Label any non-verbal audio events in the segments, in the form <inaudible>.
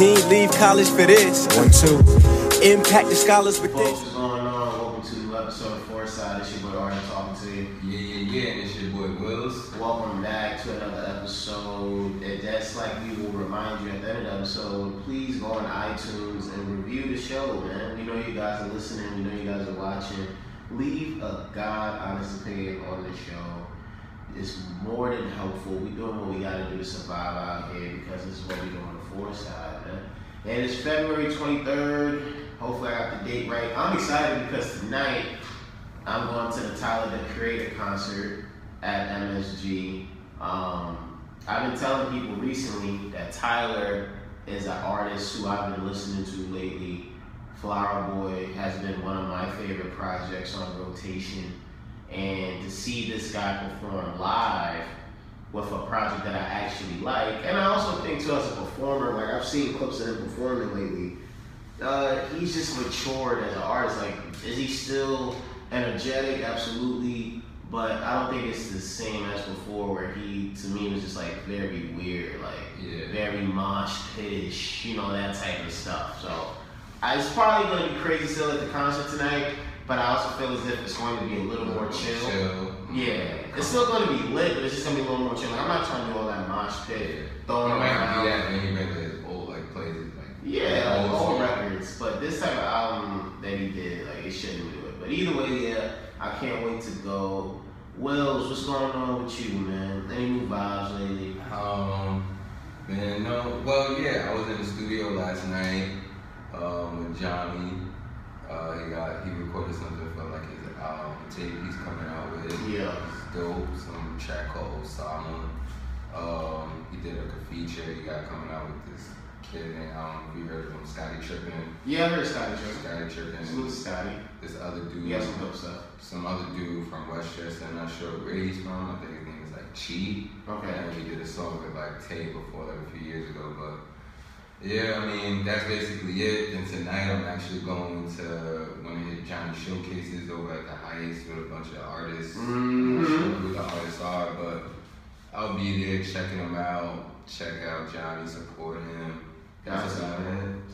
He ain't leave college for this. One, two. Impact the scholars with this. what's going on? Welcome to a new episode of Foresight. It's your boy Arden talking to you. Yeah, yeah, yeah, it's your boy Wills. Welcome back to another episode. And just like we will remind you at the end of the episode, please go on iTunes and review the show, man. We know you guys are listening. We know you guys are watching. Leave a God honest opinion on the show. It's more than helpful. We're doing what we got to do to survive out here because this is what we're doing the man. And it's February 23rd. Hopefully, I got the date right. I'm excited because tonight I'm going to the Tyler the Creator concert at MSG. Um, I've been telling people recently that Tyler is an artist who I've been listening to lately. Flower Boy has been one of my favorite projects on rotation. And to see this guy perform live with a project that I actually like, and I also think too as a performer, like I've seen clips of him performing lately. Uh, he's just matured as an artist. Like, is he still energetic? Absolutely. But I don't think it's the same as before, where he, to me, was just like very weird, like Yeah. very mosh pitish, you know, that type of stuff. So, I, it's probably going to be crazy still at the concert tonight, but I also feel as if it's going to be a little more chill. Chill. Yeah, it's still going to be lit, but it's just going to be a little more chill. Like, I'm not trying to do all that mosh pit, He throwing might around. when he old like plays like Yeah, like old old records. But this type of album that he did, like it shouldn't do it. But either way, yeah, I can't wait to go. Wills, what's going on with you, man? Any new vibes lately? Um, man, no. Well, yeah, I was in the studio last night um, with Johnny. Uh, he got he recorded something for like his album tape he's coming out with. Yeah. It's dope. Some track called Osama. Um, he did like a feature he got coming out with this kid named I don't know if you heard from Scotty Trippin. Yeah, I heard Scotty Tripp. Scotty Trippin. Salute Scotty. This other dude. He got some dope stuff. some other dude from Westchester. I'm not sure where he's from. I think his name is like Chi. Okay. And we did a song with like Tay before, like a few years ago. But yeah, I mean that's basically it. And tonight I'm actually going to one of his Johnny showcases over at the Heights with a bunch of artists. I'm not sure Mhm. who the artists are, but I'll be there checking them out. Check out Johnny, support him. That's about it.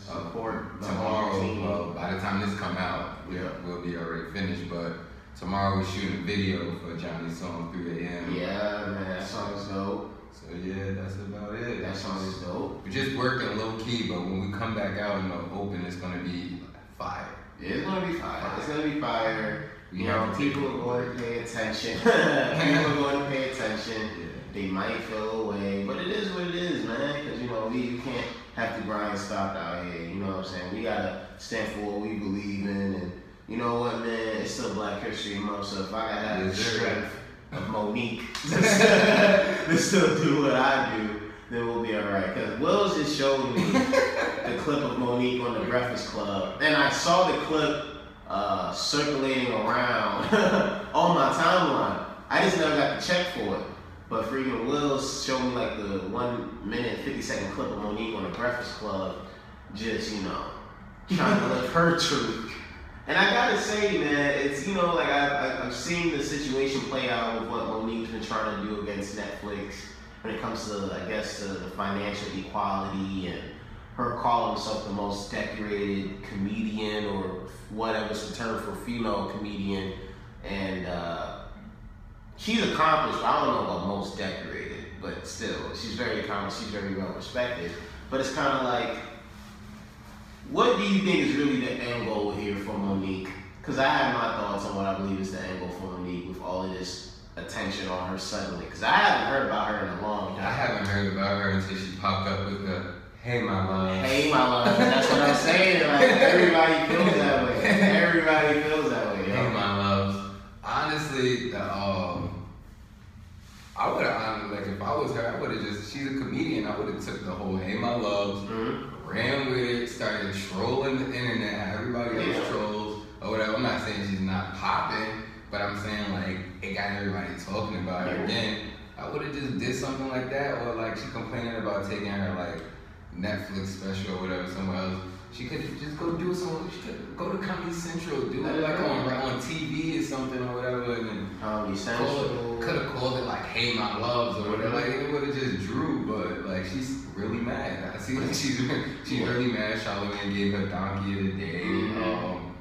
Uh, Support the tomorrow. Well, by the time this come out, Yeah. we'll be already finished. But tomorrow we're shooting a video for Johnny's song 3 a.m. Yeah, man, that song is dope. So yeah, that's about it. That song is dope. We're just working low key, but when we come back out in the open, it's gonna be fire. It's gonna be fire. It's gonna be fire. You know, people are going to pay attention. <laughs> people are going to pay attention. They might feel away, but it is what it is, man. Because you know, we you can't have the grind stop out here. You know what I'm saying? We gotta stand for what we believe in, and you know what, man? It's still Black History Month, so if I gotta have the Yes, sir. strength of Mo'Nique <laughs> to still do what I do, then we'll be alright. Because Wills just showed me the clip of Mo'Nique on the Breakfast Club, and I saw the clip uh, circulating around <laughs> on my timeline. I just never got to check for it. But freaking Will showed me like the one minute, 50 second clip of Monique on the Breakfast Club, just, you know, trying to live her truth. And I gotta say, man, it's, you know, like I've seen the situation play out with what Mo'Nique's been trying to do against Netflix when it comes to, I guess, the, the financial equality and her calling herself the most decorated comedian or whatever's the term for female comedian. And uh, she's accomplished. I don't know about most decorated, but still, she's very accomplished. She's very well respected. But it's kind of like, what do you think is really the end goal here for Mo'Nique? Because I have my thoughts on what I believe is the end goal for Mo'Nique with all of this attention on her suddenly. Because I haven't heard about her in a long time. I haven't heard about her until she popped up with the "Hey, my love." Hey, my love. That's what I'm saying. Like everybody feels that way. Everybody feels that way. Hey, my loves. Honestly, the, um, I would have like if I was her, I would have just. She's a comedian. I would have took the whole "Hey, my loves." Mhm. Ran with it, started trolling the internet, how everybody else Yeah. trolls oh, or whatever. I'm not saying she's not popping, but I'm saying like it got everybody talking about her. Again, I would have just did something like that, or like she complaining about taking her like Netflix special or whatever somewhere else. She could just go do some. She could go to Comedy Central, do it like on on TV or something or whatever, and Comedy Central. could have called it like "Hey My Loves" or whatever. Like it would have just drew, but like she's really mad. I see like <laughs> she's she's really mad. Charlamagne gave her donkey of the day. Mhm. Um,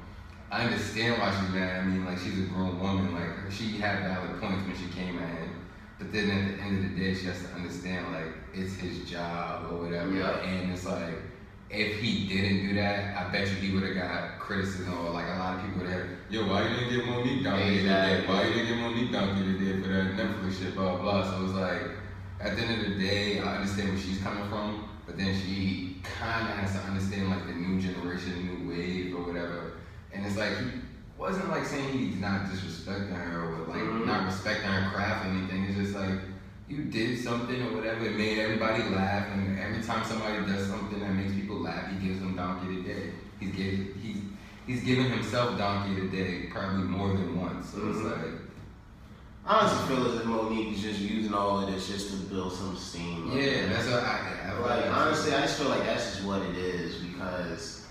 I understand why she's mad. I mean, like she's a grown woman. Like she had valid points when she came at him. But then at the end of the day, she has to understand like it's his job or whatever. Yeah. And it's like if he didn't do that, I bet you he would have got criticism or like a lot of people would have, yo, why you didn't get Mo'Nique today? Exactly. Why you didn't get Mo'Nique donkey today for that Netflix shit, blah blah. So it's like at the end of the day, I understand where she's coming from, but then she kind of has to understand like the new generation, new wave or whatever. And it's like he wasn't like saying he's not disrespecting her or like Mhm. not respecting her craft or anything. It's just like you did something or whatever, it made everybody laugh, and every time somebody does something that makes people laugh, he gives them donkey today. He's gave he's he's giving himself donkey today probably more than once. So it's Mhm. like I honestly feel as if Mo'Nique is just using all of this just to build some steam. yeah, that's what I, I Like honestly, I just feel like that's just what it is because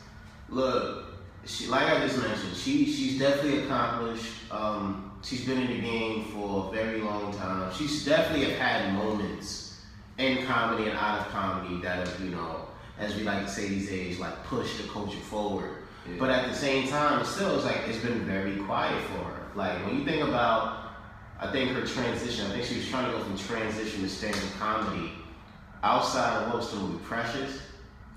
look, she like I just mentioned, she she's definitely accomplished. Um, she's been in the game for a very long time. She's definitely have had moments in comedy and out of comedy that have you know, as we like to say these days, like pushed the culture forward. Yeah. But at the same time, it's still it's like it's been very quiet for her. Like when you think about, I think her transition. I think she was trying to go from transition to stand-up comedy. Outside of the movie Precious,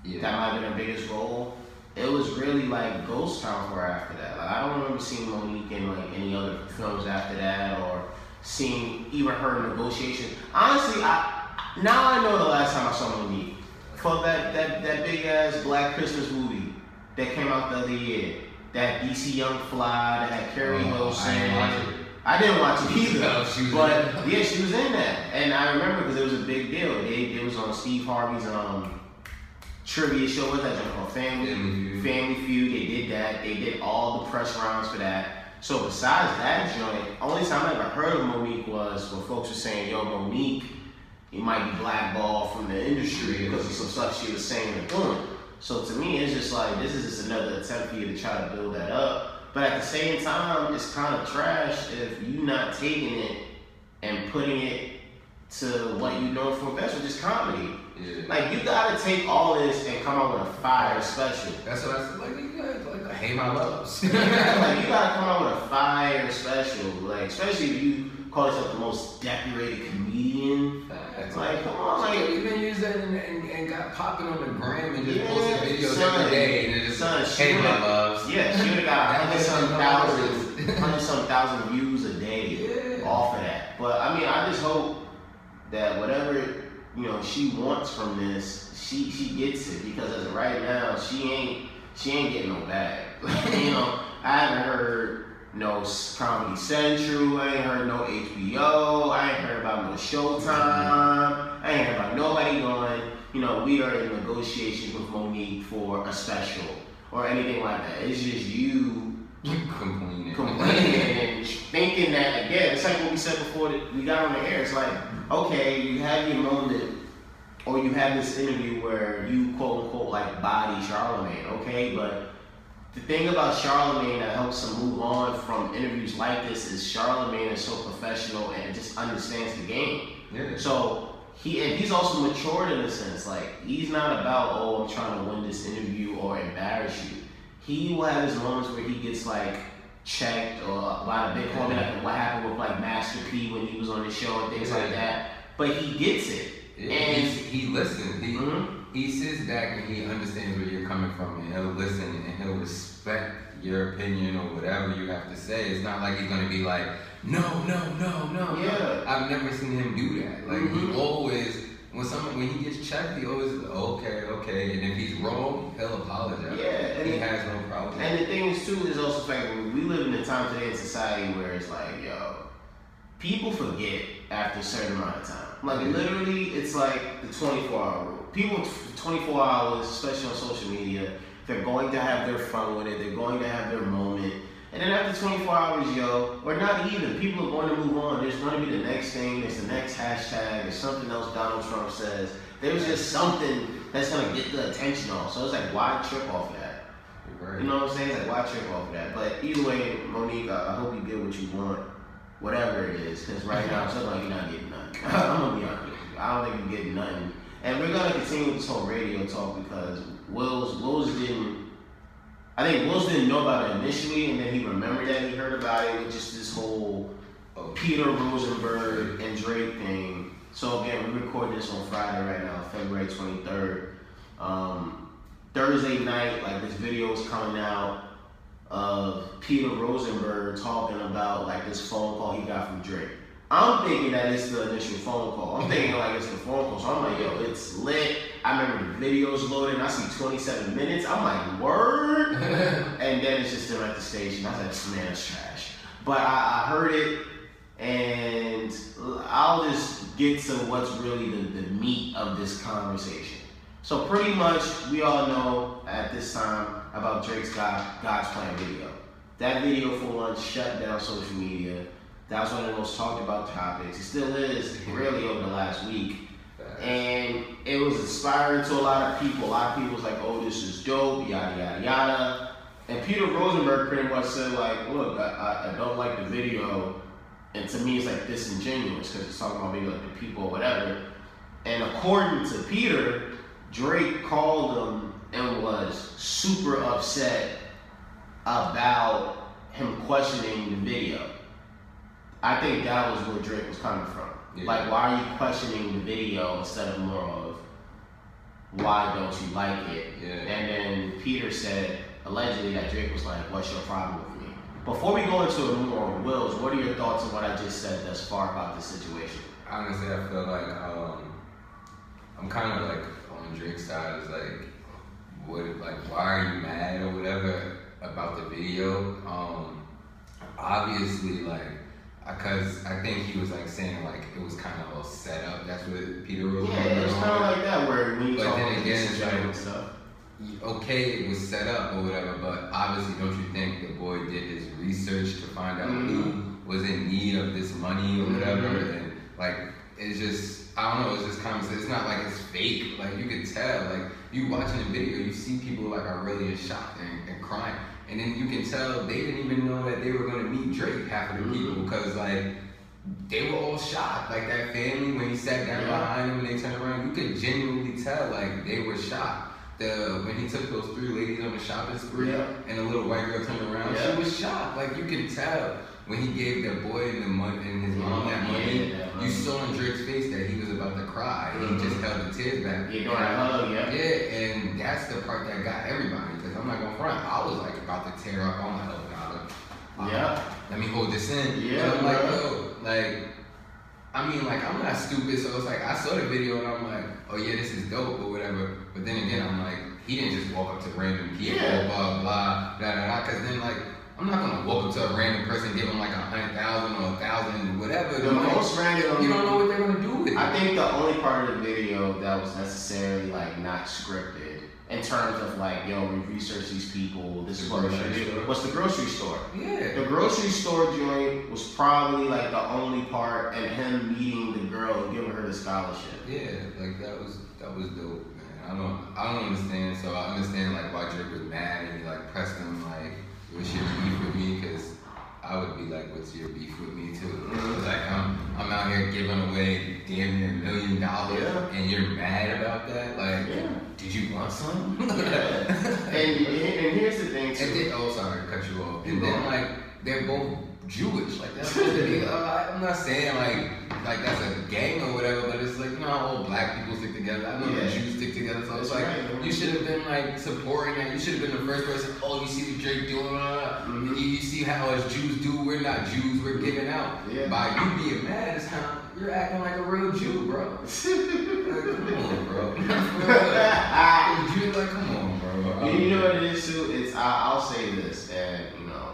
yeah. that might have been her biggest role. It was really like ghost town for her after that. Like I don't remember seeing Mo'Nique in like any other films after that, or seeing even her in negotiation. Honestly, I now I know the last time I saw Mo'Nique for that that that big ass Black Christmas movie that came out the other year. That DC Young Fly that had Carrie Oh, Wilson. I didn't watch it. I didn't watch it either. <laughs> No, but yeah, she was in that, and I remember because it was a big deal. They it was on Steve Harvey's um trivia show. What's that joint called? Family Family Feud. Family Feud. They did that. They did all the press rounds for that. So besides that joint, only time I ever heard of Mo'Nique was when folks were saying, "Yo, Mo'Nique, you might be blackballed from the industry because of some stuff she was saying and doing." So to me, it's just like this is just another attempt for you to try to build that up. But at the same time, it's kind of trash if you're not taking it and putting it to what you know for best, which is comedy. Yeah. Like you gotta take all this and come up with a fire special. That's what I said. Like you guys, like I hate my loves. <laughs> like you <laughs> gotta come up with a fire special. Like especially if you call yourself the most decorated comedian. Facts. Like come on, Like like even used that and, and, and got popping on the gram and just Yeah, posted videos son. every day and it just Son, she hey my loves. yeah, she would've got <laughs> a hundred some thousand, hundred some thousand views a day Yeah. off of that. But I mean, I just hope that whatever you know she wants from this, she she gets it because as of right now, she ain't she ain't getting no bag. <laughs> you know, I haven't heard no Comedy Central. I ain't heard no HBO. I ain't heard about no Showtime. I ain't heard about nobody going. You know, we are in negotiations with Mo'Nique for a special or anything like that. It's just you Complaining. complaining and thinking that again. It's like what we said before that we got on the air. It's like, okay, you have your moment, or you have this interview where you quote unquote like body Charlamagne, okay, but the thing about Charlamagne that helps him move on from interviews like this is Charlamagne is so professional and just understands the game. Yeah. So he and he's also matured in a sense. Like he's not about oh I'm trying to win this interview or embarrass you. He will have his moments where he gets like checked or a lot of big homie like what happened with like Master P when he was on the show and things like that. But he gets it. Yeah, And- he's, he listens. He Mhm. he sits back and he understands where you're coming from, and he'll listen and he'll respect your opinion or whatever you have to say. It's not like he's gonna be like, no, no, no, no. no." Yeah. I've never seen him do that. Like Mhm. he always. When someone when he gets checked, he always okay, okay, and if he's wrong, he'll apologize. Yeah, and he has no problem. And the thing is too is also like we live in a time today in society where it's like, yo, people forget after a certain amount of time. Like Mhm. literally, it's like the 24 hour rule. People, 24 hours, especially on social media, they're going to have their fun with it. They're going to have their moment. And then after 24 hours, yo, or not even, people are going to move on. There's going to be the next thing. There's the next hashtag. There's something else Donald Trump says. There's just something that's gonna get the attention off. So it's like, why trip off of that? Right. You know what I'm saying? It's like, why trip off of that? But either way, Mo'Nique, I, I hope you get what you want, whatever it is. Because right now, it's looking like you're not getting nothing. <laughs> I'm gonna be honest with you. I don't think you're getting nothing. And we're gonna continue this whole radio talk because Wills Wills didn't. I think Wills didn't know about it initially, and then he remembered that he heard about it with just this whole Oh, Peter Rosenberg and Drake thing. So again, we're recording this on Friday right now, February 23rd. Um, Thursday night, like this video is coming out of Peter Rosenberg talking about like this phone call he got from Drake. I'm thinking that it's the initial phone call. I'm thinking like it's the phone call. So I'm like, yo, it's lit. I remember the videos loading. I see 27 minutes. I'm like, word. <laughs> and then it's just them at the station. I was like, man, it's trash. But I, I heard it, and I'll just get to what's really the, the meat of this conversation. So pretty much, we all know at this time about Drake's God, God's Plan video. That video for one shut down social media. That was one of the most talked about topics. It still is, really, over the last week. And it was inspiring to a lot of people. A lot of people was like, oh, this is dope, yada, yada, yada. And Peter Rosenberg pretty much said, like, look, I, I, don't like the video. And to me, it's like disingenuous because it's talking about maybe like the people or whatever. And according to Peter, Drake called him and was super upset about him questioning the video. I think that was where Drake was coming from. Yeah. Like, why are you questioning the video instead of more of why don't you like it? Yeah. And then Peter said allegedly that Drake was like, "What's your problem with me?" Before we go into it more on Wills, what are your thoughts on what I just said thus far about this situation? Honestly, I feel like um, I'm kind of like on Drake's side. Is like, what? Like, why are you mad or whatever about the video? Um, obviously, like, because I think he was like saying like it was kind of all set up. That's what Peter Rose. Yeah, it's kind of like that where when you But talk then about again, it's like- stuff. okay, it was set up or whatever, but obviously, don't you think the boy did his research to find out who was in need of this money or whatever? Mhm. And like, it's just, I don't know, it's just common sense. It's not like it's fake. Like, you could tell. Like, you watching the video, you see people like are really in shock and, and crying. And then you can tell they didn't even know that they were going to meet Drake, half of the people, because like, they were all shocked. Like that family, when he sat down Yeah. behind him and they turned around, you could genuinely tell like they were shocked. The when he took those three ladies on the shopping spree Yeah. and the little white girl turned around, Yeah. she was shocked. Like you can tell when he gave the boy and the money and his mom that Yeah, money. You saw in Drake's face that he was about to cry. Mhm. He just held the tears back. You're doing hug, yeah. Yeah, and that's the part that got everybody. I'm not gonna front. I was like about to tear up. I'm like, oh god. Yeah. Um, let me hold this in. Yeah, And I'm like, yo, like, I mean, like, I'm not stupid, so it's like I saw the video and I'm like, oh yeah, this is dope or whatever. But then again, I'm like, he didn't just walk up to random people, Yeah. blah blah blah blah blah. Because then like, I'm not gonna walk up to a random person, give them like a hundred thousand or a thousand, whatever. The money. most random. you don't know what they're gonna do with it. I think the only part of the video that was necessarily like not scripted in terms of like, yo, we researched these people. This is what we're do. What's the grocery store? yeah. The grocery store joint was probably like the only part, and him meeting the girl and giving her the scholarship. Yeah, like that was that was dope, man. I don't I don't understand. So I understand like why Drake was mad and he like pressed him like, "What's your beef with me?" Because I would be like, "What's your beef with me too?" <laughs> Like I'm I'm out here giving away damn near a million dollars, Yeah. and you're mad about that? Like, Yeah. did you want some? Yeah. <laughs> And, and here's the thing too. And then, oh, sorry, cut you off. And then, like, they're both Jewish. Like, that's <laughs> supposed to be, uh, I'm not saying, like, like that's a gang or whatever, but it's like, you know how all black people stick together? I know Yeah. the Jews stick together, so it's That's like, right. you should have been, like, supporting that. You should have been the first person, oh, you see what Drake doing, uh, Mhm. and you, you see how us Jews do, we're not Jews, we're giving out. Yeah. By you being mad, it's kind of, you're acting like a real Jew, bro. <laughs> Like, come on, bro. <laughs> Jews, <laughs> like, come on, bro. You, you know what it is too? It's I, I'll say this, and you know,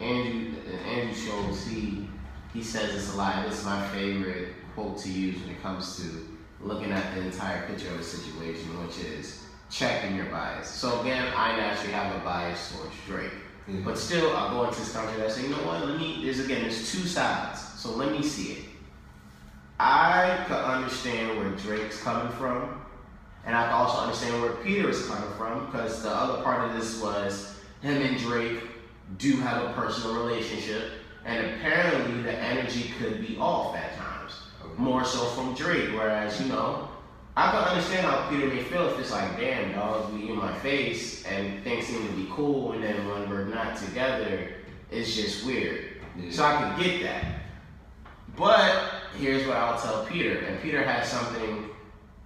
Andrew Andrew Schulz, he he says this a lot. This is my favorite quote to use when it comes to looking at the entire picture of a situation, which is checking your bias. So again, I naturally have a bias towards Drake. Yeah. But still, I'll go into this conversation. I say, you know what? Let me. There's again, there's two sides. So let me see it. I could understand where Drake's coming from, And I can also understand where Peter is coming from because the other part of this was him and Drake do have a personal relationship, and apparently the energy could be off at times, more so from Drake. Whereas you know, I can understand how Peter may feel if it's like, damn, dog, you in my face, and things seem to be cool, and then when we're not together, it's just weird. Yeah. So I can get that. But here's what I'll tell Peter, and Peter has something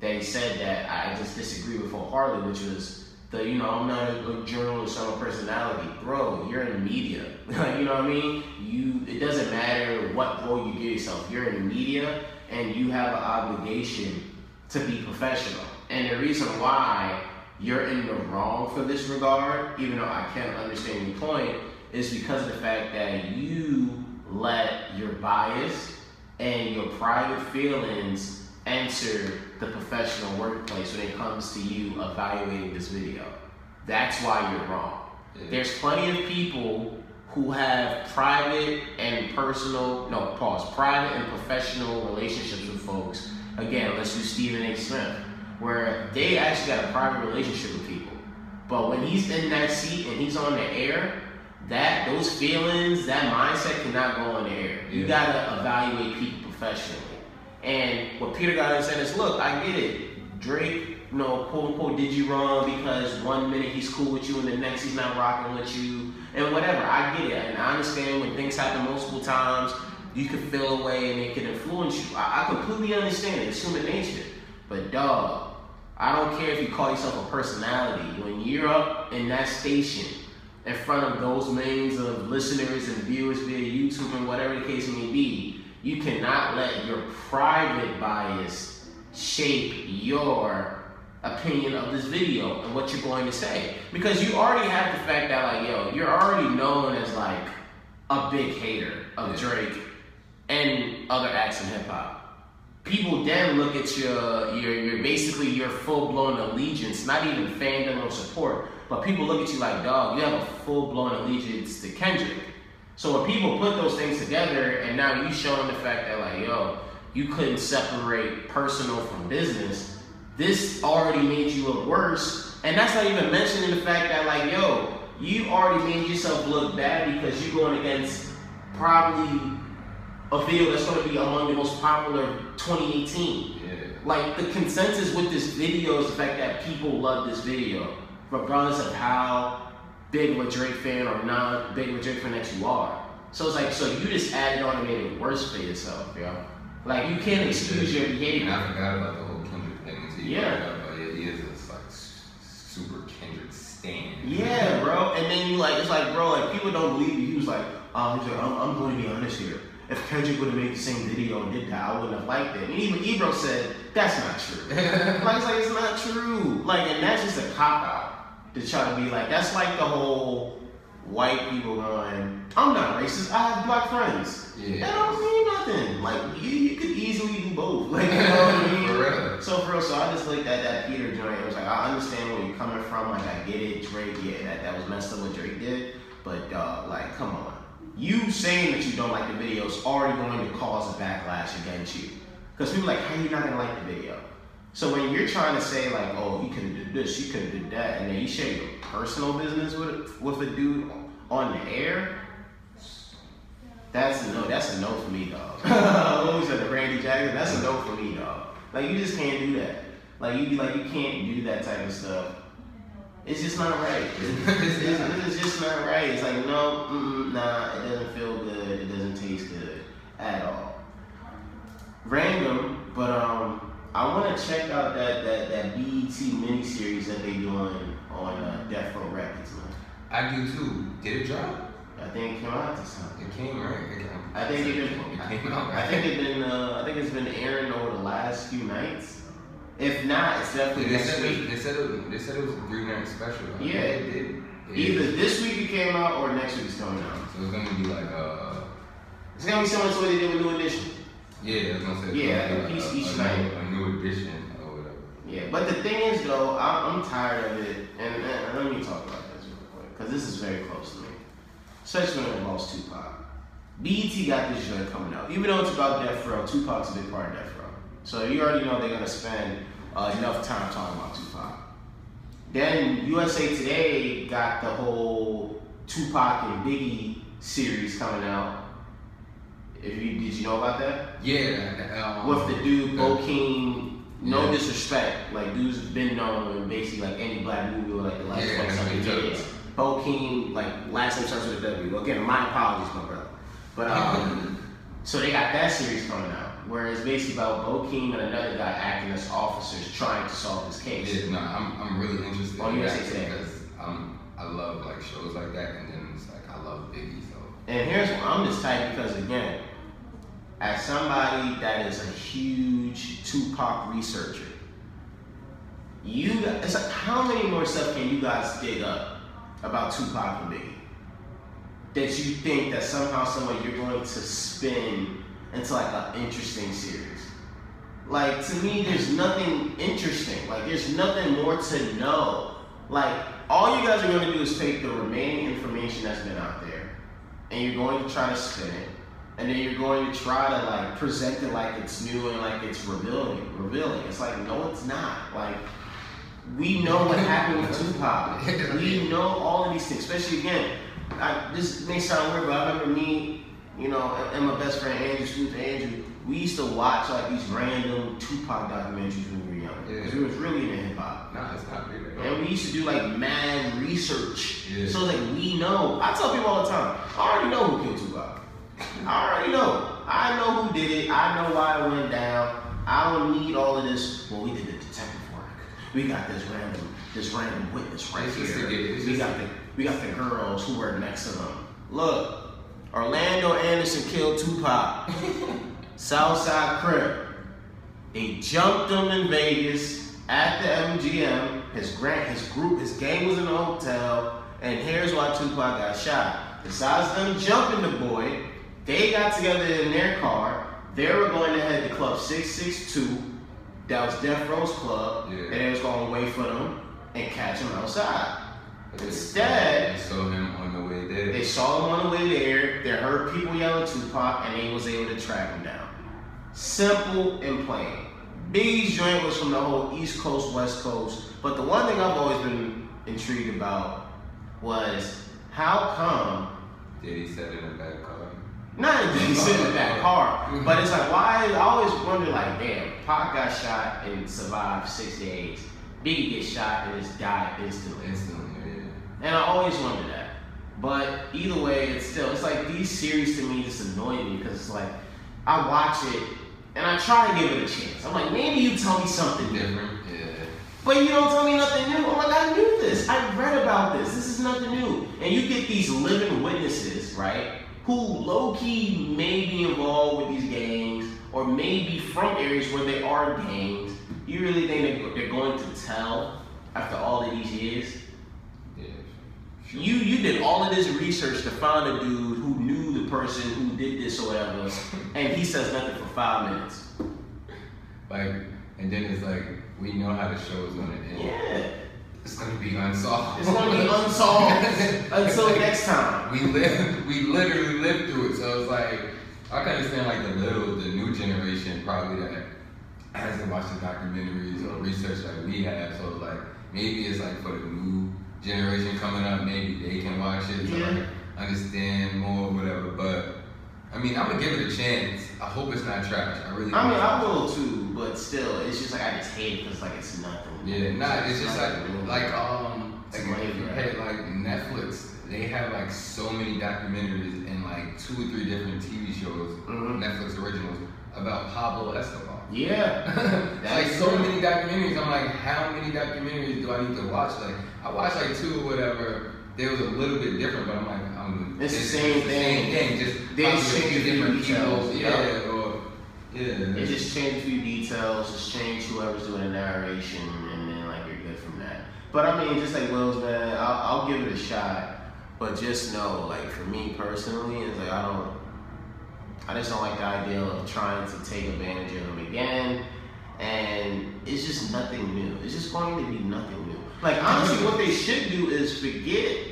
that he said that I just disagree with wholeheartedly, which was the you know I'm not a, a journalist, I'm a personality, bro. You're in the media, <laughs> you know what I mean? You it doesn't matter what role you give yourself. You're in the media, and you have an obligation to be professional. And the reason why you're in the wrong for this regard, even though I can't understand your point, is because of the fact that you let your bias and your private feelings enter the professional workplace when it comes to you evaluating this video. That's why you're wrong. Yeah. There's plenty of people who have private and personal, no, pause, private and professional relationships with folks. Again, let's use Stephen A. Smith, where they actually got a private relationship with people. But when he's in that seat and he's on the air, that those feelings, that mindset cannot go on the air. You Yeah. gotta evaluate people professionally. And what Peter got to understand is, look, I get it. Drake, you know, quote unquote, did you wrong because one minute he's cool with you and the next he's not rocking with you, and whatever. I get it, and I understand when things happen multiple times, you can feel a way and it can influence you. I, I completely understand it. It's human nature. But dog, I don't care if you call yourself a personality. When you're up in that station in front of those millions of listeners and viewers via YouTube and whatever the case may be, you cannot let your private bias shape your opinion of this video and what you're going to say. Because you already have the fact that like, yo, you're already known as like a big hater of. Drake and other acts in hip hop. People then look at your your your basically your full blown allegiance, not even fandom or support, but people look at you like, dog, you have a full blown allegiance to Kendrick. So when people put those things together, and now you showing the fact that like, yo, you couldn't separate personal from business, this already made you look worse. And that's not even mentioning the fact that like, yo, you already made yourself look bad because you're going against probably a video that's going to be among the most popular 2018. Yeah. Like the consensus with this video is the fact that people love this video, regardless of how big of a Drake fan or not big of a Drake fan that you are. So it's like, so you just added on and made it worse for yourself, yo. Like you can't excuse your behavior. And. I forgot about the whole Kendrick thing until you Yeah. it up. But yeah, he is a like super Kendrick stand. Yeah, bro. And then you like, it's like, bro, like people don't believe you. He was like, um, he's like, I'm, I'm going to be honest here. If Kendrick would have made the same video and did that, I wouldn't have liked it. And even Ebro said, that's not true. <laughs> like, it's like, it's not true. Like, and that's just a cop out to try to be like, that's like the whole white people going, I'm not racist, I have black friends. Yeah. That don't mean nothing. Like, you, you could easily do both. <laughs> Like, you know what I <laughs> mean? For real. So for real, so I just looked at that Peter joint. It was like I understand where you're coming from. Like I get it, Drake. Yeah, that, that was messed up what Drake did. But uh, like, come on. You saying that you don't like the video is already going to cause a backlash against you. Because people are like, how you not gonna like the video? So when you're trying to say like, oh, you could have did this, you could have did that, and then you share your personal business with with a dude on the air, that's a no. That's a no for me, dog. <laughs> what was that? The Randy Jackson. That's a no for me, dog. Like you just can't do that. Like you be like you can't do that type of stuff. It's just not right. It's, it's, it's just not right. It's like no, nah. It doesn't feel good. It doesn't taste good at all. Random, but um, I want to check out that that that BET miniseries that they doing on uh, Death Row Records, man. I do too. Did it drop? I think it came out this time. It came right. It came, I think it been, it came out. I think it's been uh, I think it's been airing over the last few nights. If not, it's definitely They next said, it, week. they said it. They said it was a three night special. I Yeah. It did. It Either is. this week it came out or next week it's coming out. So it's gonna be like uh. It's gonna be similar to what they did with New Edition. Yeah, I was gonna say. Yeah, gonna be each- like a, each a, night. New, edition or whatever. Yeah, but the thing is though, I'm, I'm tired of it, and, and let me talk about this real quick because this is very close to me, especially when it involves Tupac. BET got this joint coming out, even though it's about Death Row. Tupac's a big part of Death Row, so you already know they're gonna spend uh, enough time talking about Tupac. Then USA Today got the whole Tupac and Biggie series coming out. If you did you know about that? Yeah. Um, With the dude Bo the- King, no Yeah. disrespect, like dude's been known in basically like any black movie or like the last Yeah, twenty something years. Bo King, like last name starts with a W. Again, my apologies, my brother. But um, so they got that series coming out, where it's basically about Bo King and another guy acting as officers trying to solve this case. Yeah, no, I'm, I'm really interested Oh, in that because um, I love like shows like that, and then it's like I love Biggie, so And here's I'm just tight because again, as somebody that is a huge Tupac researcher, you it's like how many more stuff can you guys dig up about Tupac and Biggie that you think that somehow, someway you're going to spin into like an interesting series? Like to me, there's nothing interesting. Like there's nothing more to know. Like all you guys are going to do is take the remaining information that's been out there, and you're going to try to spin it, and then you're going to try to like present it like it's new and like it's revealing. Revealing. It's like no, it's not. Like we know what happened with Tupac. <laughs> We know all of these things, especially again. I, this may sound weird, but I remember me, you know, and my best friend Andrew, Scoop Andrew. We used to watch like these random Tupac documentaries when we were young because we was really into hip hop. no, it's not really. And we used to do like mad research. Yeah. So like we know. I tell people all the time, I already know who killed Tupac. I already know. I know who did it. I know why it went down. I don't need all of this. Well, we did the detective work. We got this random, this random witness right It's here. we got the, we got the girls who were next to them. Look, Orlando Anderson killed Tupac. <laughs> Southside Crip. They jumped him in Vegas at the MGM. His grant, his group, his gang was in the hotel, and here's why Tupac got shot. Besides them jumping the boy, they got together in their car. They were going to head to Club 662. That was Death Row's club, Yeah. and they was going to wait for them and catch him outside. But Instead- they saw him on the way there. They saw him on the way there. They heard people yelling Tupac, and they was able to track him down. Simple and plain. Biggie's joint was from the whole East Coast, West Coast. But the one thing I've always been intrigued about was how come Did he set in a bad car? not that he sit in that car, but it's like why I always wonder like, damn, Pac got shot and survived six days. Biggie gets shot and just died instantly. Instantly, yeah. And I always wonder that. But either way, it's still it's like these series to me just annoy me because it's like I watch it and I try to give it a chance. I'm like, maybe you tell me something different. Yeah. But you don't tell me nothing new. I'm like, I knew this. I read about this. This is nothing new. And you get these living witnesses, right? Who low key may be involved with these gangs or may be from areas where they are gangs. You really think they're- going to tell after all of these years? Yeah. You you did all of this research to find a dude who knew person who did this or whatever, and he says nothing for five minutes. Like, and then it's like, we know how the show is gonna end. Yeah, It's gonna be unsolved. it's gonna be unsolved <laughs> until next time. we live, we literally lived through it. So it's like, I can understand like the little, the new generation probably that hasn't watched the documentaries or research like we have. So it's like, maybe it's like for the new generation coming up, maybe they can watch it to Yeah. like understand more, whatever. But I mean, I'm gonna give it a chance. I hope it's not trash. I really. I mean, I will too, but still, it's just like I just hate it because like it's nothing. Yeah, nah, it's just like like um It's like if you pay like Netflix, they have like so many documentaries and like two or three different TV shows, Mhm. Netflix originals about Pablo Escobar. yeah, <laughs> like so true. many documentaries. I'm like, how many documentaries do I need to watch? Like I watched like two or whatever. They was a little bit different, but I'm like, I'm It's the same thing. Same thing, just They just change a few different details, yeah. Yeah, or yeah. it just changed a few details, just change whoever's doing the narration, and then like you're good from that. But I mean, just like Will's man, I'll, I'll give it a shot. But just know, like for me personally, it's like I don't, I just don't like the idea of trying to take advantage of them again. And it's just nothing new. It's just going to be nothing new. Like honestly, what they should do is forget.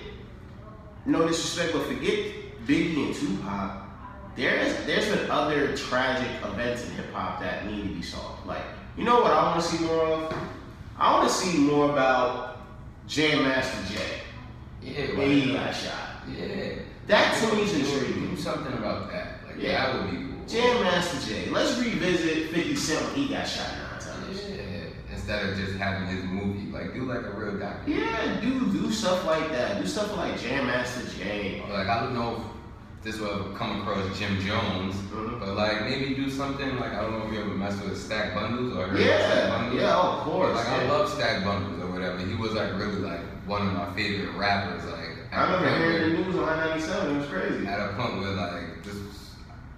No disrespect, but forget Biggie and Tupac. There's there's been other tragic events in hip hop that need to be solved. Like You know what I want to see more of? I want to see more about Jam Master Jay. Yeah, When he got shot. yeah. That to me is Do- intriguing. Do something about that. Like Yeah. that would be cool. Jam Master Jay. Let's revisit 50 Cent when he got shot nine times. Yeah. Instead of just having his movie, like do like a real documentary. Yeah, do do stuff like that. Do stuff like Jam Master Jay. Like I don't know if this will come across Jim Jones, Mhm. but like maybe do something like I don't know if you ever messed with Stack Bundles or heard of Stack Yeah, Bundles. yeah, of course. Like I love Stack Bundles or whatever. He was like really like one of my favorite rappers. Like I remember hearing the news on I-97. It was crazy. at a point where like this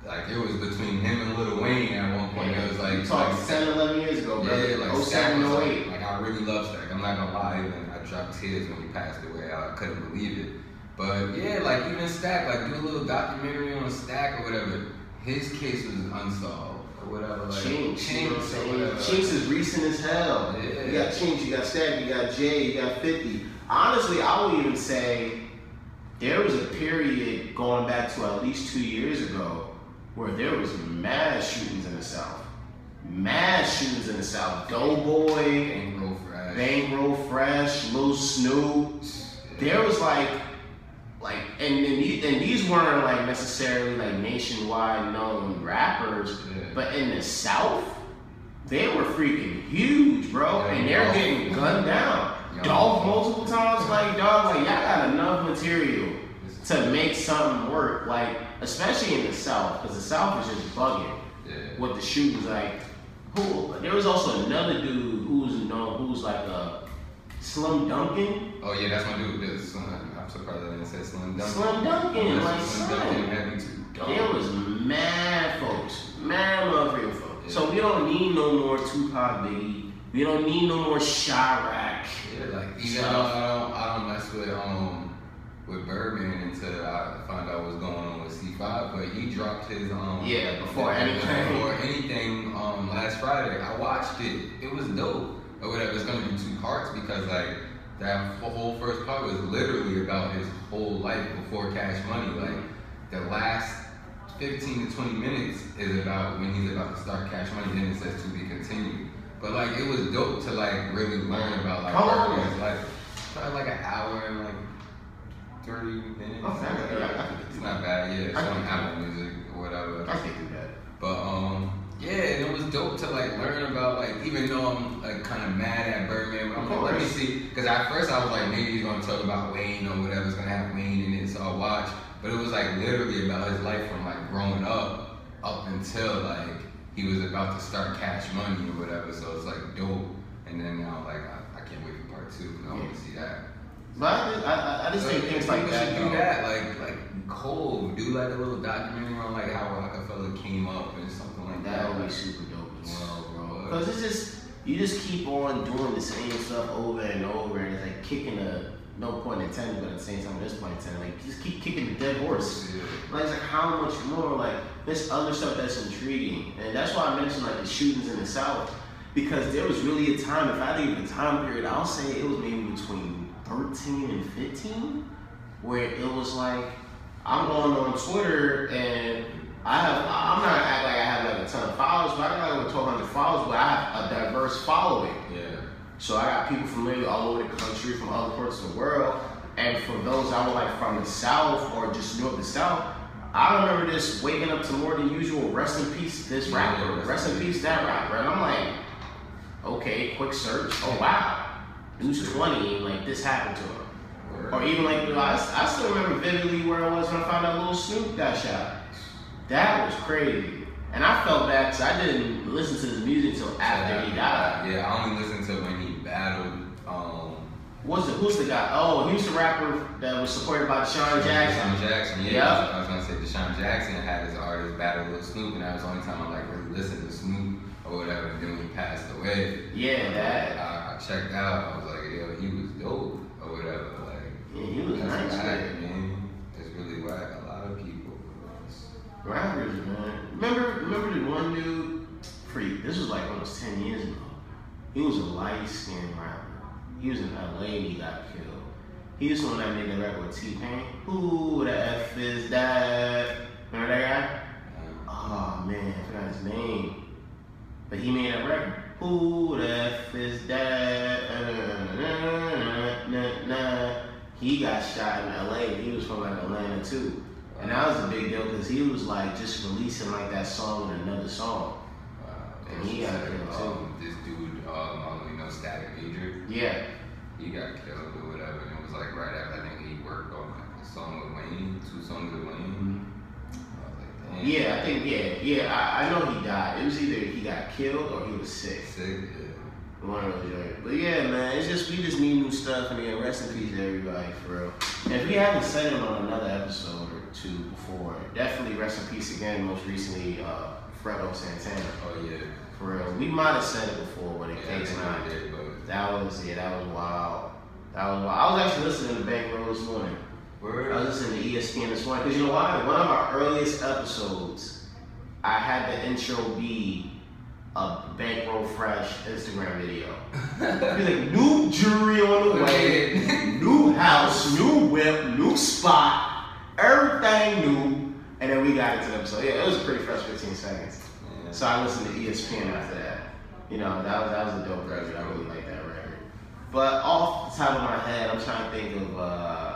like it was between him and Lil Wayne at one point. It was like you like 10, 11 years ago, bro. yeah, like Stack 07, was 08. like, like I really love Stack. I'm not gonna lie, even I dropped tears when he passed away. I couldn't believe it. But yeah, like even Stack, like do a little documentary on Stack or whatever. His case was unsolved or whatever. Like Chinx, you know what I'm Chinx or saying? whatever. Chinx is recent as hell. Yeah. You got Chinx, you got Stack, you got Jay, you got 50. Honestly, I would even say there was a period going back to at least two years ago where there was mass shootings in the South. Mass shootings in the South. Doughboy, real fresh. Bankroll Fresh, Lil Snupe. There was like, like, and and, these, and these weren't like necessarily like nationwide known rappers, Yeah. but in the South, they were freaking huge, bro, Yeah, and they're getting gunned down. Dolph multiple times, like dog, like y'all got enough material to make something work, like especially in the South, because the South is just bugging Yeah. with the shootings. Like, who? There was also another dude who's known, who's like a Slim Dunkin. Oh yeah, that's my dude. This Slim, I'm surprised I didn't say Slim Dunkin. Slim Dunkin, Unless like Slim son. Dunkin had me too. There was mad folks, mad motherfucking folks. So we don't need no more Tupac Biggie. We don't need no more Chiraq. Yeah, like even though I don't, I don't mess with um with Birdman until I found out what's going on with C5, but he dropped his um Yeah, before anything. before anything um last Friday. I watched it. It was dope or whatever. It's gonna be two parts because like that whole first part was literally about his whole life before Cash Money. Like the last 15 to 20 minutes is about when he's about to start Cash Money. Then it says to be continued. But like it was dope to like really learn about like How long it? Probably like an hour and like 30 minutes. Okay, yeah, It's not bad, yeah. It's on Apple Music or whatever. I can't do that. But um, yeah, and it was dope to like learn about like even though I'm like kind of mad at Birdman, but I'm like, let me see, because at first I was like maybe he's gonna talk about Wayne or whatever's gonna have Wayne in it, so I'll watch. But it was like literally about his life from like growing up up until like he was about to start Cash Money or whatever. So it's like dope. And then now like I, I can't wait for part two. 'cause I want to see that. But I, just- I, I- just think things like that. should do that, like like cool. Do like a little documentary on like how Roc-A-Fella came up and something like that. That would be super dope as well, bro. Because it's just you just keep on doing the same stuff over and over, and it's like kicking a no point intended, but at the same time, there's point intended. Like just keep kicking the dead horse. yeah. Like, it's like how much more? Like there's other stuff that's intriguing, and that's why I mentioned like the shootings in the South, because there was really a time. If I think of a time period, I'll say it was maybe between 13 and 15, where it was like I'm going on Twitter and I have I'm not act like I have like a ton of followers, but I got like 1,200 followers, but I have a diverse following. Yeah. So I got people from literally all over the country, from other parts of the world. And for those that were like from the South or just knew of the South, I remember this waking up to more than usual, rest in peace this rapper, rest in peace that rapper. And I'm like, okay, quick search. Oh wow. Dude's 20 and like this happened to him. Or even like, I, I still remember vividly where I was when I found out little Snupe got shot. That was crazy. And I felt bad because I didn't listen to his music until after he died. Yeah, I only listened to when he battled. Um, What's the, who's the guy? Oh, he was the rapper that was supported by DeSean Jackson. DeSean Jackson. Yeah. Yeah. I was gonna say DeSean Jackson had his artist battle with Snupe, and that was the only time I like really listened to Snupe or whatever. And then when he passed away, Yeah, that. I, I checked out. I was like, yo, he was dope or whatever. Like. Yeah, he was That's nice. man. man. It's really whack. A lot of people. Rappers, man. Remember, remember the one dude? Freak. This was like almost ten years ago. He was a light skinned rapper. He was in LA and he got killed. He was the one that made the record with T Pain. Who the f is that? Remember that guy? Oh man, I forgot his name. But he made a record. Who the F is that? Nah, nah, nah. He got shot in LA. He was from like Atlanta too. And that was a big deal because he was like just releasing like that song and another song. Uh, And he got killed, too. um, This dude, um, even know, Static Major, Yeah. he got killed or whatever. And it was like right after I think he worked on like a song with Wayne, two songs with Wayne. I Yeah, I think yeah, yeah. I, I know he died. It was either he got killed or he was sick. Sick, yeah. One of those. But yeah, man, it's just we just need new stuff and again, rest in peace to everybody for real. And if we haven't said it on another episode or two before, definitely rest in peace again. Most recently, uh, Fredo Santana. Oh, yeah. For real, we might have said it before, but in Yeah, I case not, we did, but. that was yeah, that was wild. That was wild. I was actually listening to Bankroll this morning. Word. I was listening to ESPN this morning because you know why? One of our earliest episodes, I had the intro be a Bankroll Fresh Instagram video. Like, new jewelry on the way, <laughs> new house, new whip, new spot, everything new. And then we got into the episode. Yeah, it was a pretty fresh 15 seconds. Yeah. So I listened to ESPN after that. You know, that was that was a dope record. I really like that record. But off the top of my head, I'm trying to think of. uh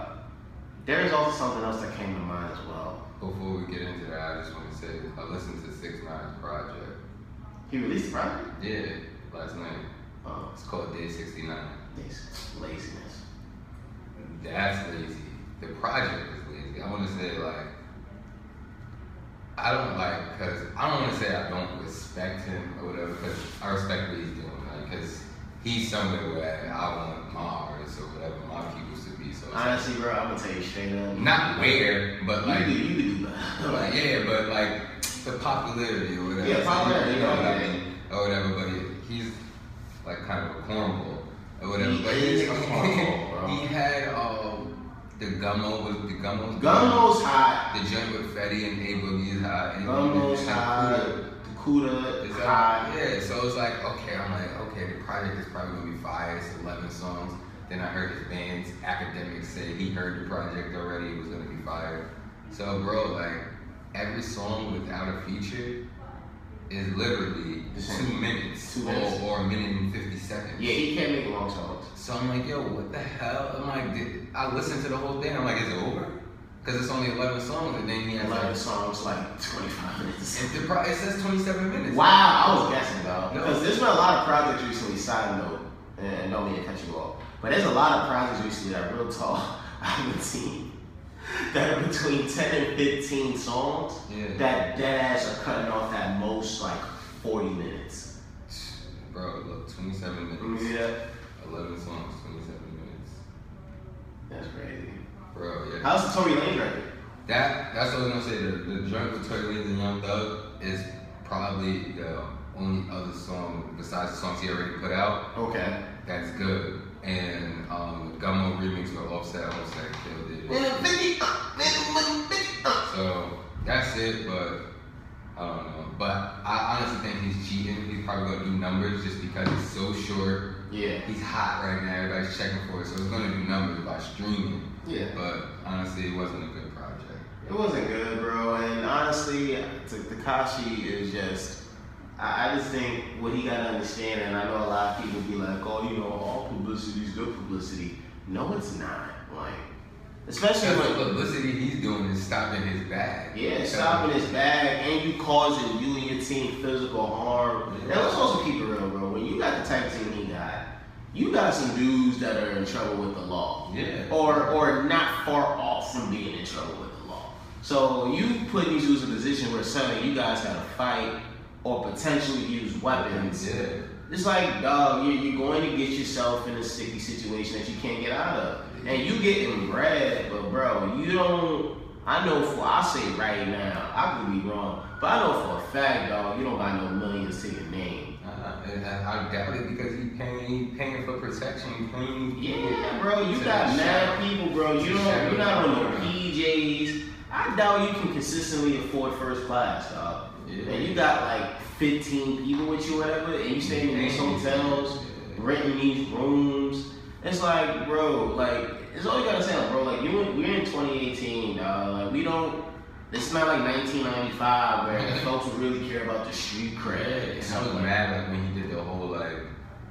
There's also something else that came to mind as well. Before we get into that, I just want to say I listened to Six Nine's project. He released the project. Yeah, last night. Oh, It's called Day 69. this laziness. That's lazy. The project is lazy. I want to say like I don't like because I don't want to say I don't respect him or whatever because I respect what he's doing Like, because he's somewhere where I want my artists or whatever my people to be. So it's like, Honestly, bro, I'm gonna tell you straight up. not where, but like you you that. like yeah, but like the popularity or whatever. Yeah, popularity, You know what I mean? Or whatever. But he's like kind of a cornball or whatever. He but is a <laughs> cornball, bro. <laughs> he had um, the gummo was the gummo. Gummo's hot. The joint with Fetty and A Boogie is hot. And Gummo's hot. Kuda Takuda is hot. Yeah, so it's like okay, I'm like okay, the project is probably gonna be fire. It's 11 songs. Then I heard his band's Akademiks say he heard the project already. It was gonna be fire. So bro, like every song without a feature is literally two minutes, Two or, minutes. or a minute and 50 seconds. Yeah, he can't make long songs. So I'm like, yo, what the hell? I'm like, did, I listened to the whole thing. I'm like, is it over? Because it's only 11 songs, and then he has Eleven like, songs, like 25 minutes. it, pro- it says 27 minutes. Wow, I was guessing though. No. Because there's been a lot of projects recently, side note, and don't mean to cut you off, but there's a lot of projects recently that are real tall <laughs> I haven't seen that are between 10 and 15 songs Yeah. that dead ass are cutting off at most like 40 minutes. Bro, look, 27 minutes. Yeah. 11 songs, 27 minutes. That's crazy. Bro, yeah. How's the Tory Lanez record? That that's what I was gonna say. The, the joint with Tory Lanez and Young Thug is probably the only other song besides the songs he already put out Okay. that's good. And um, Gummo remix with Offset, Offset killed it. So that's it, but I don't know. But I honestly think he's cheating. He's probably gonna do numbers just because it's so short. Yeah. He's hot right now. Everybody's checking for it, so he's gonna do numbers by streaming. Yeah. But honestly, it wasn't a good project. It wasn't good, bro. And honestly, Tekashi is just. I, I just think what he gotta understand, and I know a lot of people be like, "Oh, you know, all publicity is good publicity." No, it's not. Like, especially when publicity he's doing is stopping his bag. yeah, stopping his bag and you causing you and your team physical harm. Yeah. Now let's also keep it real, bro. When you got the type of team he got, you got some dudes that are in trouble with the law Yeah. or or not far off from being in trouble with the law. So you put these dudes in a position where suddenly you guys gotta fight or potentially use weapons. Yeah. It's like, dog, you're, you're going to get yourself in a sticky situation that you can't get out of. And you getting bread, but bro, you don't. I know for, I say right now, I could be wrong, but I know for a fact, dog, you don't got no millions to your name. Uh, and I, I doubt it because he's paying, paying for protection. He paying. Yeah, bro, you got mad people, bro. You don't, you're not on the PJs. I doubt you can consistently afford first class, dog. Yeah. And you got like 15 people with you, whatever, and you staying in these hotels, renting these rooms. It's like, bro, like, it's all you gotta say, bro. Like, you, we're in 2018, dog. Like, we don't. It's not like 1995 where <laughs> folks really care about the street cred. And I was mad like when he did the whole like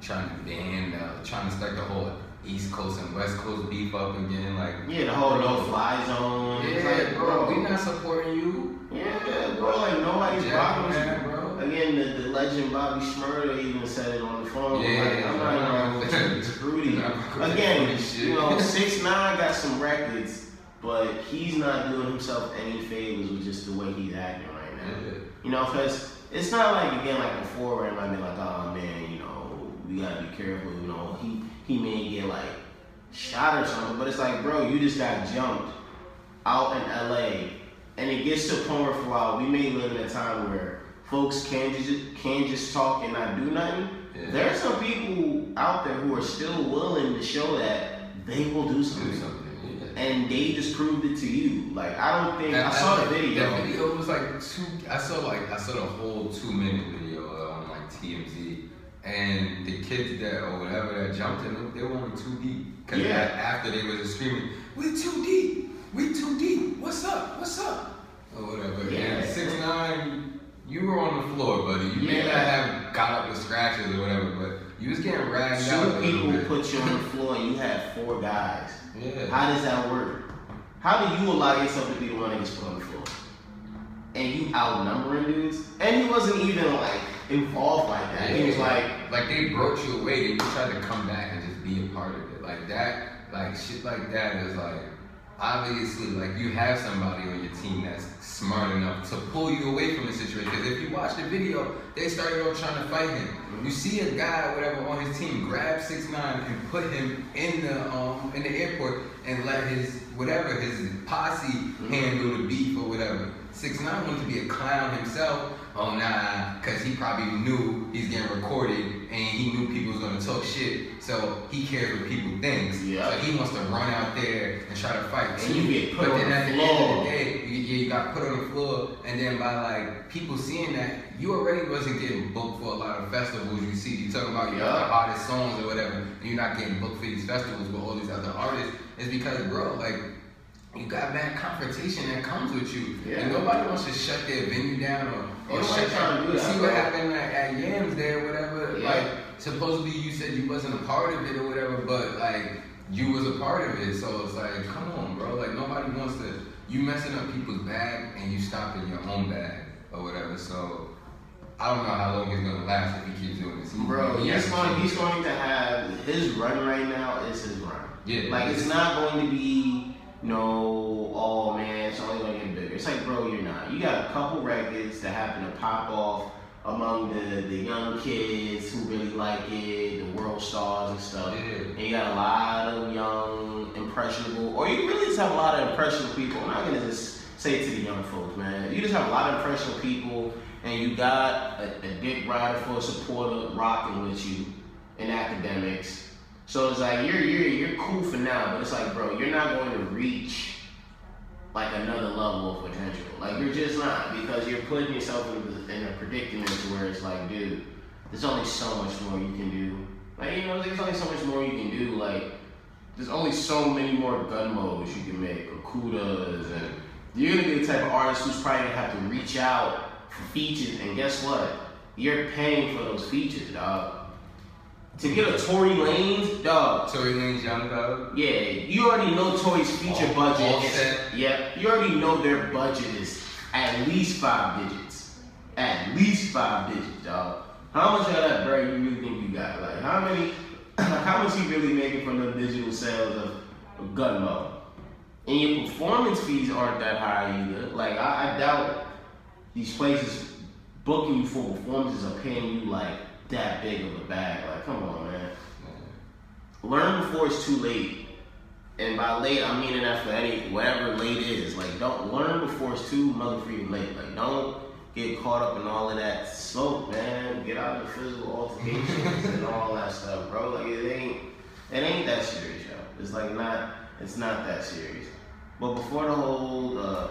trying to ban, uh, trying to start the whole East Coast and West Coast beef up again. Like, Yeah, the whole no fly zone. It's yeah, like, bro, we not supporting you. Yeah, bro, like nobody's Jack, man, bro. Again, the, the legend Bobby Shmurda even said it on the phone. Yeah, like, I'm not even with you, Rudy. Not rocking with Again, you know, six nine got some records, but he's not doing himself any favors with just the way he's acting right now. Yeah. You know, because it's not like again like before where it might be like, oh man, you know, we gotta be careful. You know, he he may get like shot or something, but it's like, bro, you just got jumped out in LA, and it gets to a point where while we may live in a time where folks can just can just talk and not do nothing. Yeah. There are some people out there who are still willing to show that they will do Do something. something. Yeah. And they just proved it to you. Like I don't think And I saw the video. That video was like two. I saw like I saw the whole two minute video uh, on like TMZ, and the kids that or whatever that jumped in, they were only two deep. Cause Yeah. after they was just screaming, we're too deep, we too deep. What's up? What's up?" Or whatever. Yeah. And six nine, you were on the floor, buddy. You may not have got up with scratches or whatever, but you was getting ragged out a Two people bit. put you on the <laughs> floor and you had four guys. yeah. How does that work? How do you allow yourself to be the one that gets put on the floor? And you outnumbering dudes? And he wasn't even like involved like that. He was like, like they brought you away, and you tried to come back and just be a part of it. Like that, like shit like that is like obviously like you have somebody on your team that's smart enough to pull you away from the situation. Because if you watch the video, they started off trying to fight him. You see a guy, or whatever, on his team grab six nine and put him in the um in the airport and let his whatever his posse handle the beef or whatever. Six nine wanted to be a clown himself. Oh nah, cause he probably knew he's getting recorded and he knew people was gonna talk shit. So he cares what people think. Yeah. So he wants to run out there and try to fight. And you get put but on then the at the end of floor. the day, you, you got put on the floor, and then by like people seeing that, you already wasn't getting booked for a lot of festivals. You see, you talk about your Yeah. other songs or whatever, and you're not getting booked for these festivals with all these other artists. It's because, bro, like you got bad confrontation that comes with you, Yeah. and nobody wants to shut their venue down or, or shut trying to do You see what happened at, at Yams there, or whatever. Yeah. Like supposedly you said you wasn't a part of it or whatever, but like you was a part of it. So it's like, come on, bro. Like nobody wants to. You messing up people's bag and you stopping your own bag or whatever. So I don't know how long it's gonna last if he keeps doing this. He- bro, he's going, he's going to have his run right now is his run. Yeah. Like it's not going to be no, oh man, it's only gonna get bigger. It's like, bro, you're not. You got a couple records that happen to pop off among the, the young kids who really like it, the world stars and stuff. Yeah. And you got a lot of young, impressionable, or you really just have a lot of impressionable people. I'm not gonna just say it to the young folks, man. You just have a lot of impressionable people, and you got a, a dick rider for a supporter rocking with you in Akademiks. So it's like you're you're you're cool for now, but it's like, bro, you're not going to reach like another level of potential. Like you're just not because you're putting yourself in, in a predicament where it's like, dude, there's only so much more you can do. Like you know, there's only so much more you can do. Like there's only so many more Gummos you can make, or kudas, and you're gonna be the type of artist who's probably gonna have to reach out for features. And guess what? You're paying for those features, dog. To get a Tory Lanez, dog. Tory Lanez Young Thug. Yeah, you already know Tory's future All- budget. all set. Yep, you already know their budget is at least five digits. At least five digits, dog. How much of that bread you really think you got? Like, how many? <coughs> How much you really making from the digital sales of, of Gummo? And your performance fees aren't that high either. Like, I, I doubt these places booking you for performances are paying you like that big of a bag. Like, come on, man learn before it's too late. And by late, I'm meaning that for any whatever late is. Like, don't learn before it's too motherfucking late. Like, don't get caught up in all of that smoke, man. Get out of the physical altercations and all that stuff, bro. Like, it ain't, it ain't that serious, yo. It's like not, it's not that serious. But before the whole uh,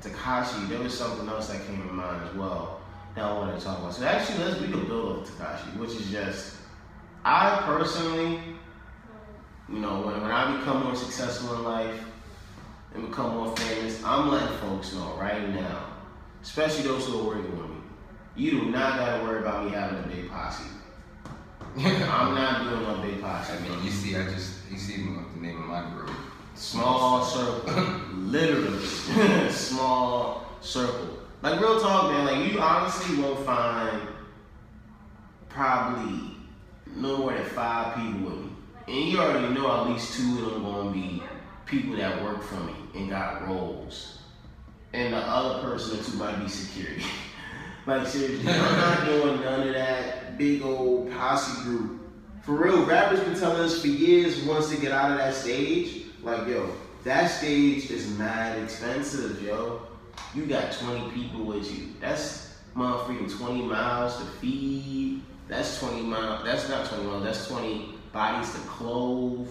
Tekashi, there was something else that came to mind as well that I wanted to talk about. So actually, let's we could build up Tekashi, which is just, I personally you know, when, when I become more successful in life and become more famous, I'm letting folks know right now, especially those who are working with me, you do not gotta worry about me having a big posse. <laughs> I'm not doing no big posse. I mean, you see, I just you see the name of my group. Small circle, <laughs> literally <laughs> small circle. Like real talk, man. Like you honestly won't find probably no more than five people with me, and you already know at least two of them gonna be people that work for me and got roles, and the other person or two might be security. <laughs> like seriously, I'm not <laughs> doing none of that big old posse group. For real, rappers been telling us for years once they get out of that stage, like yo, that stage is mad expensive, yo. You got 20 people with you. That's motherfucking 20 miles to feed. That's 20 miles. That's not 20 miles. That's 20 bodies to clothe.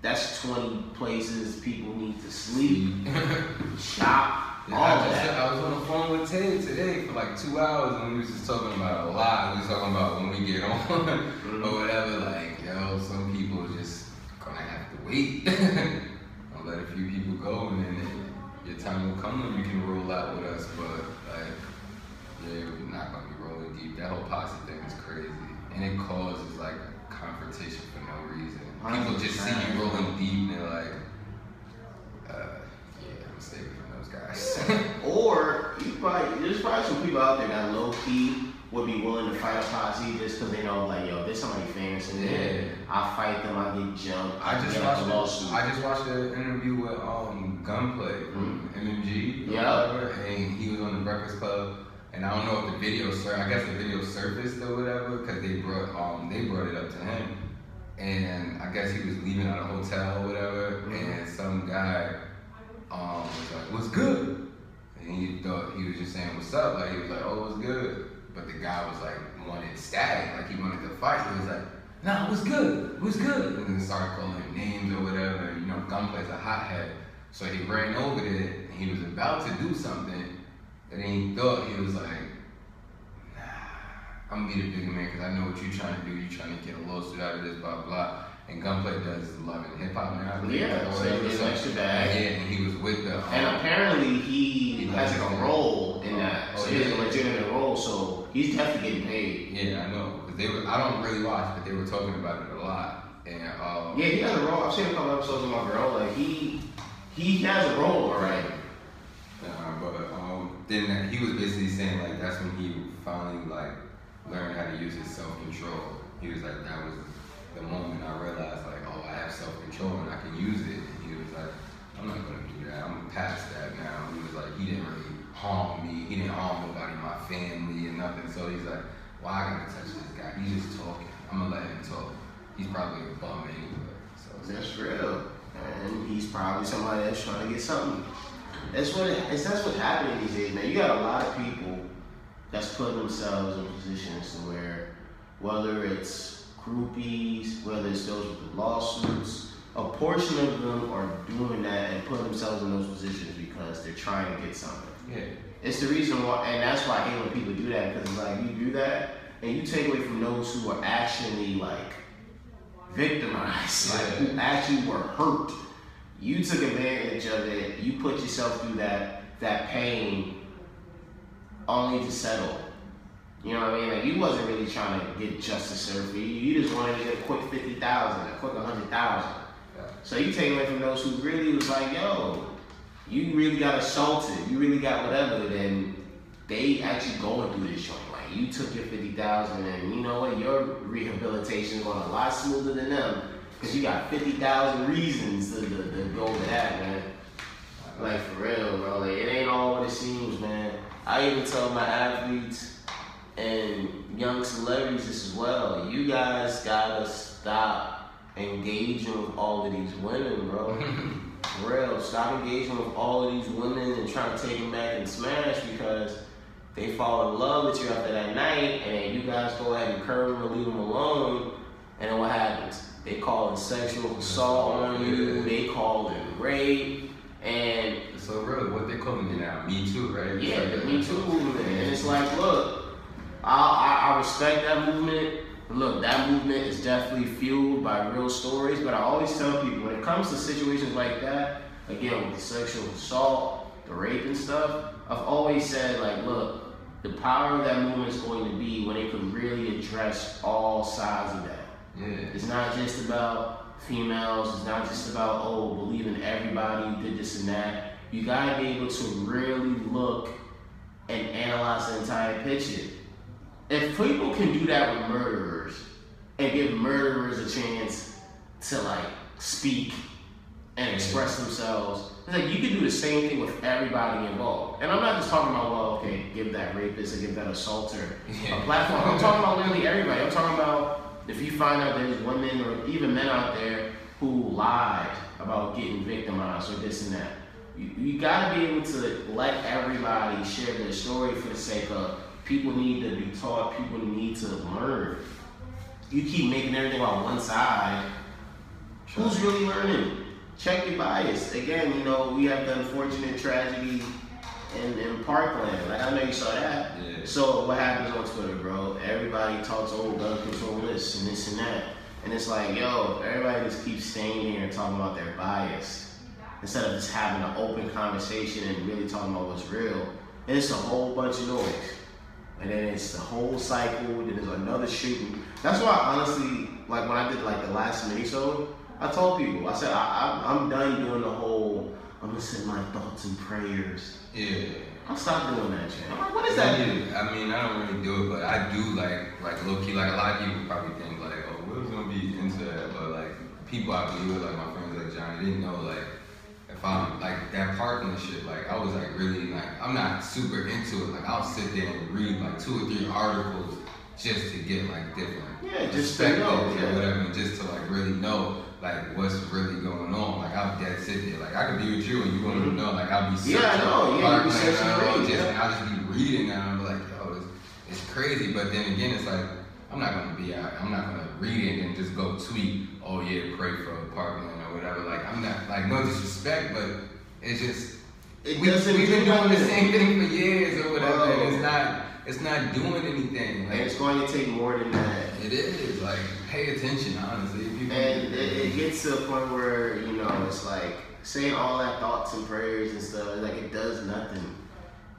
That's 20 places people need to sleep, <laughs> shop, Yeah, all I, just, that. I was on the phone with Ted today for like two hours and we was just talking about a lot. We was talking about when we get <laughs> on Mm-hmm. or whatever. Like, yo, some people just gonna have to wait. <laughs> I'll let a few people go and time will come when you can roll out with us. But like, yeah, we're not gonna be rolling deep. That whole posse thing is crazy, and it causes like confrontation for no reason. People just see you rolling deep and they're like, uh, yeah, I'm staying from those guys. <laughs> Or you probably there's probably some people out there that low key would be willing to fight a posse just because they know like yo, there's somebody famous in there. Yeah. I fight them, I get jumped, I just watched a lawsuit. I just watched an interview with um Gunplay from MMG. Mm-hmm. Yeah. whatever, And he was on the Breakfast Club. And I don't know if the video sur I guess the video surfaced or whatever, because they brought um they brought it up to him. And I guess he was leaving out a hotel or whatever, Mhm. and some guy um was like, What's good? And he thought he was just saying what's up, like he was like, Oh, what's good? But the guy was like wanted static, like he wanted to fight. He was like, Nah, what's good? What's good? And then started calling him names or whatever. You know, Gunplay's a hothead. So he ran over there and he was about to do something. And then he thought he was like, nah, I'm gonna be the bigger man because I know what you're trying to do. You're trying to get a lawsuit out of this, blah, blah. And Gunplay does love and hip hop now. Yeah, or so he So- extra bag. Yeah, and he was with the. Um, And apparently he, He has like a role in that. Oh, so he has yeah. a legitimate role, so he's definitely getting paid. yeah, I know. 'Cause they were, I don't really watch, but they were talking about it a lot. And um, Yeah, he has a role. I've seen a couple episodes of my girl. Like he he has a role already. Uh, but um, then he was basically saying like that's when he finally like learned how to use his self control. He was like that was the moment I realized like oh I have self control and I can use it. And he was like I'm not gonna do that. I'm past that now. He was like he didn't really harm me. He didn't harm nobody, in my family and nothing. So he's like well I gotta touch this guy. He's just talking. I'm gonna let him talk. He's probably a bum anyway. So That's real. And he's probably somebody that's trying to get something. That's what it, that's what's happening these days, man. You got a lot of people that's putting themselves in positions where whether it's groupies, whether it's those with the lawsuits, a portion of them are doing that and putting themselves in those positions because they're trying to get something. yeah. It's the reason why, and that's why I hate when people do that because it's like you do that and you take away from those who are actually like victimized, like who actually were hurt. You took advantage of it. You put yourself through that that pain only to settle. You know what I mean? Like you wasn't really trying to get justice served for you. You just wanted to get a quick fifty thousand, a quick hundred thousand. Yeah. So you take away from those who really was like, yo, you really got assaulted, you really got whatever, then they actually going through this joint. You took your fifty thousand, and you know what, your rehabilitation is going a lot smoother than them because you got fifty thousand reasons to, to, to go to that, man. Like for real, bro. Like it ain't all what it seems, man. I even tell my athletes and young celebrities this as well. You guys gotta stop engaging with all of these women, bro. <laughs> For real, stop engaging with all of these women and trying to take them back and smash because they fall in love with you after that night, and then you guys go ahead and curb them and leave them alone, and then what happens? They call it sexual assault on you. They call it rape, and So really, what they calling it now? Me too, right? It's yeah, like the Me Too movement. And it's like, look, I, I, I respect that movement. Look, that movement is definitely fueled by real stories, but I always tell people when it comes to situations like that, again, with the sexual assault, the rape and stuff, I've always said, like, look, the power of that movement is going to be when it can really address all sides of that. Yeah. It's not just about females. It's not just about oh believing everybody did this and that. You gotta be able to really look and analyze the entire picture. If people can do that with murderers and give murderers a chance to like speak and express themselves, it's like you can do the same thing with everybody involved. And I'm not just talking about well, okay, give that rapist or give that assaulter Yeah. a platform. I'm <laughs> talking about literally everybody. I'm talking about if you find out there's women or even men out there who lied about getting victimized or this and that. You, you gotta be able to let everybody share their story for the sake of people need to be taught, people need to learn. You keep making everything on one side. Who's really learning? Check your bias. Again, you know, we have the unfortunate tragedy in, in Parkland. Like I know you saw that. Yeah. So what happens on Twitter, bro? Everybody talks oh gun control this and this and that. And it's like, yo, everybody just keeps staying here and talking about their bias. Instead of just having an open conversation and really talking about what's real. And it's a whole bunch of noise. And then it's the whole cycle, then there's another shooting. That's why honestly, like when I did like the last minisode, I told people, I said I, I, I'm done doing the whole. I'm gonna send my thoughts and prayers. Yeah. I'll stop doing that shit. I'm like, what is that? Yeah, I mean, I don't really do it, but I do like, like low key. Like a lot of people probably think like, oh, Will's gonna be into that, but like people I believe with, like my friends like Johnny, didn't know like if I'm like that Parkland shit. Like I was like really like I'm not super into it. Like I'll sit there and read like two or three articles just to get like different Yeah, just to know, perspectives yeah. or whatever, and just to like really know like what's really going on. Like I'll dead sit there. Like I could be with you and you want to know. Like I'll be Yeah, I know. Yeah, you be searching and just, yeah. I'll just be reading and I'm like, yo, it's, it's crazy. But then again, it's like I'm not gonna be out. I'm not gonna read it and just go tweet. Oh yeah, pray for a Parkland or whatever. Like I'm not like no disrespect, but it's just It we, we've been doing the same thing for years or whatever, Bro. and it's not it's not doing anything. And it's going to take more than that. it is like pay attention, honestly. And it, it gets to a point where, you know, it's like saying all that thoughts and prayers and stuff, like it does nothing.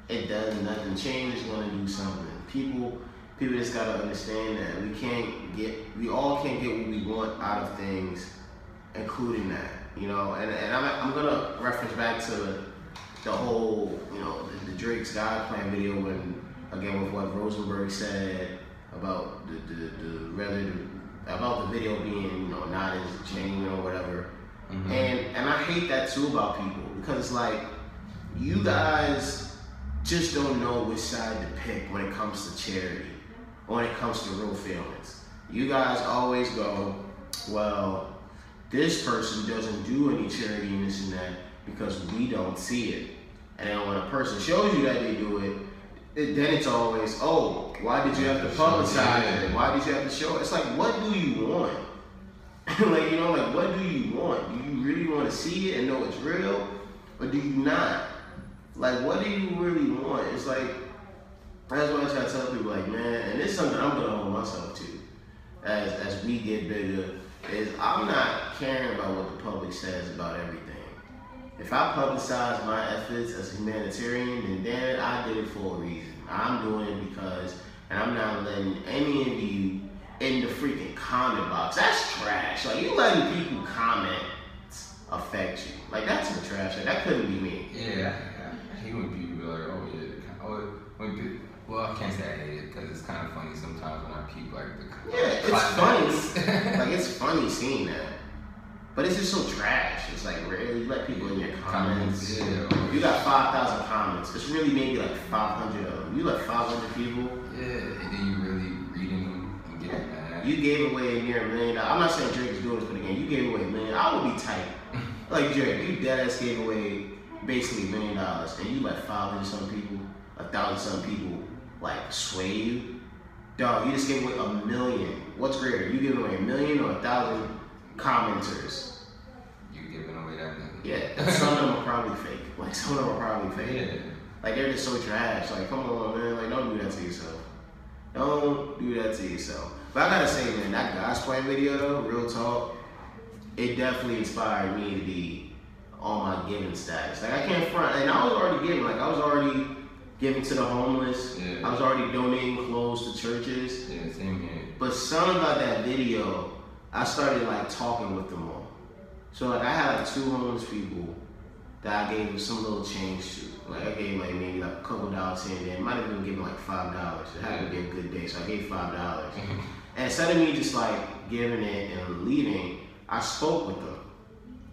It does nothing. Change is gonna do something. People people just gotta understand that we can't get we all can't get what we want out of things, including that. You know, and, and I'm, I'm gonna reference back to the whole, you know, the, the Drake's God Plan video when again with what Rosenberg said about the, the, the rather about the video being you know not as genuine or whatever, Mhm. and and I hate that too about people because it's like you guys just don't know which side to pick when it comes to charity, or when it comes to real feelings. You guys always go, well, this person doesn't do any charity and this and that because we don't see it. And when a person shows you that they do it, it then it's always, oh, why did you have to publicize it? Why did you have to show it? It's like, what do you want? <laughs> like, you know, like, what do you want? Do you really want to see it and know it's real? Or do you not? Like, what do you really want? It's like, that's what I try to tell people, like, man, and it's something I'm going to hold myself to as, as we get bigger, is I'm not caring about what the public says about everything. If I publicize my efforts as a humanitarian, then damn it, I did it for a reason. I'm doing it because, and I'm not letting any of you in the freaking comment box. That's trash. Like you letting people comment affect you. Like that's some trash. Like, that couldn't be me. Yeah, I hate when people be like, oh yeah, oh, when people, well, I can't say I hate it because it's kind of funny sometimes when I peep like the Yeah, it's funny. like it's funny seeing that. But it's just so trash. It's like you let people in your comments. yeah, You got five thousand comments. It's really maybe like five hundred of them. You let five hundred people. yeah, and then you really reading them and getting mad. You gave away near a million dollars. I'm not saying Drake is doing this, but again, you gave away a million. I would be tight. <laughs> Like Drake, you dead ass gave away basically a million dollars, and you let five hundred some people, a thousand some people, like sway you. Dog, you just gave away a million. What's greater? You giving away a million or a thousand commenters? Giving away that nigga. Yeah, some of them are probably fake. <laughs> Like some of them are probably fake. yeah. Like they're just so trash. Like come on, man. Like don't do that to yourself. Don't do that to yourself. But I gotta say, man, that gospel video though, real talk, it definitely inspired me to be on my giving status. Like I can't front, and I was already giving. Like I was already giving to the homeless. Yeah. I was already donating clothes to churches. Yeah, same here. But something about that video I started like talking with them all. So like I had like two homeless people that I gave them some little change to. Like I gave like maybe like a couple dollars here and there. Might have even given like five dollars. It happened to be a good day, so I gave five dollars. Mm-hmm. and instead of me just like giving it and leaving, I spoke with them.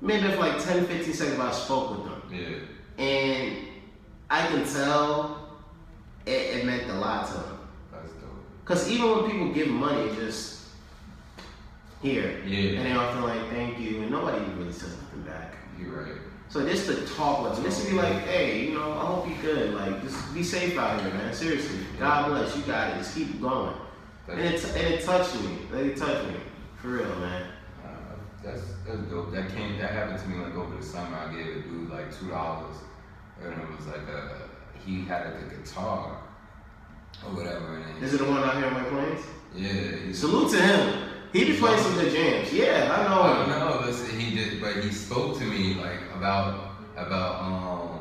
Maybe for like 10, 15 seconds, I spoke with them. Yeah. And I can tell it, it meant a lot to them. That's dope. Because even when people give money, just here. Yeah. And they often like, thank you. And nobody really says nothing back. You're right. So just to talk with them, just to be like, hey, you know, I hope you're good. Like, just be safe out here, man. Seriously. God bless. You got it. Just keep going. And it, and it touched me. Like, it touched me. For real, man. Uh, that's that's dope. That came that happened to me like over the summer. I gave a dude like two dollars, and it was like a he had like a guitar or whatever. And Is it the one out here on my planes? yeah, Salute to him. He be playing some good jams. Yeah, I know no, listen, he did, but he spoke to me like about about um.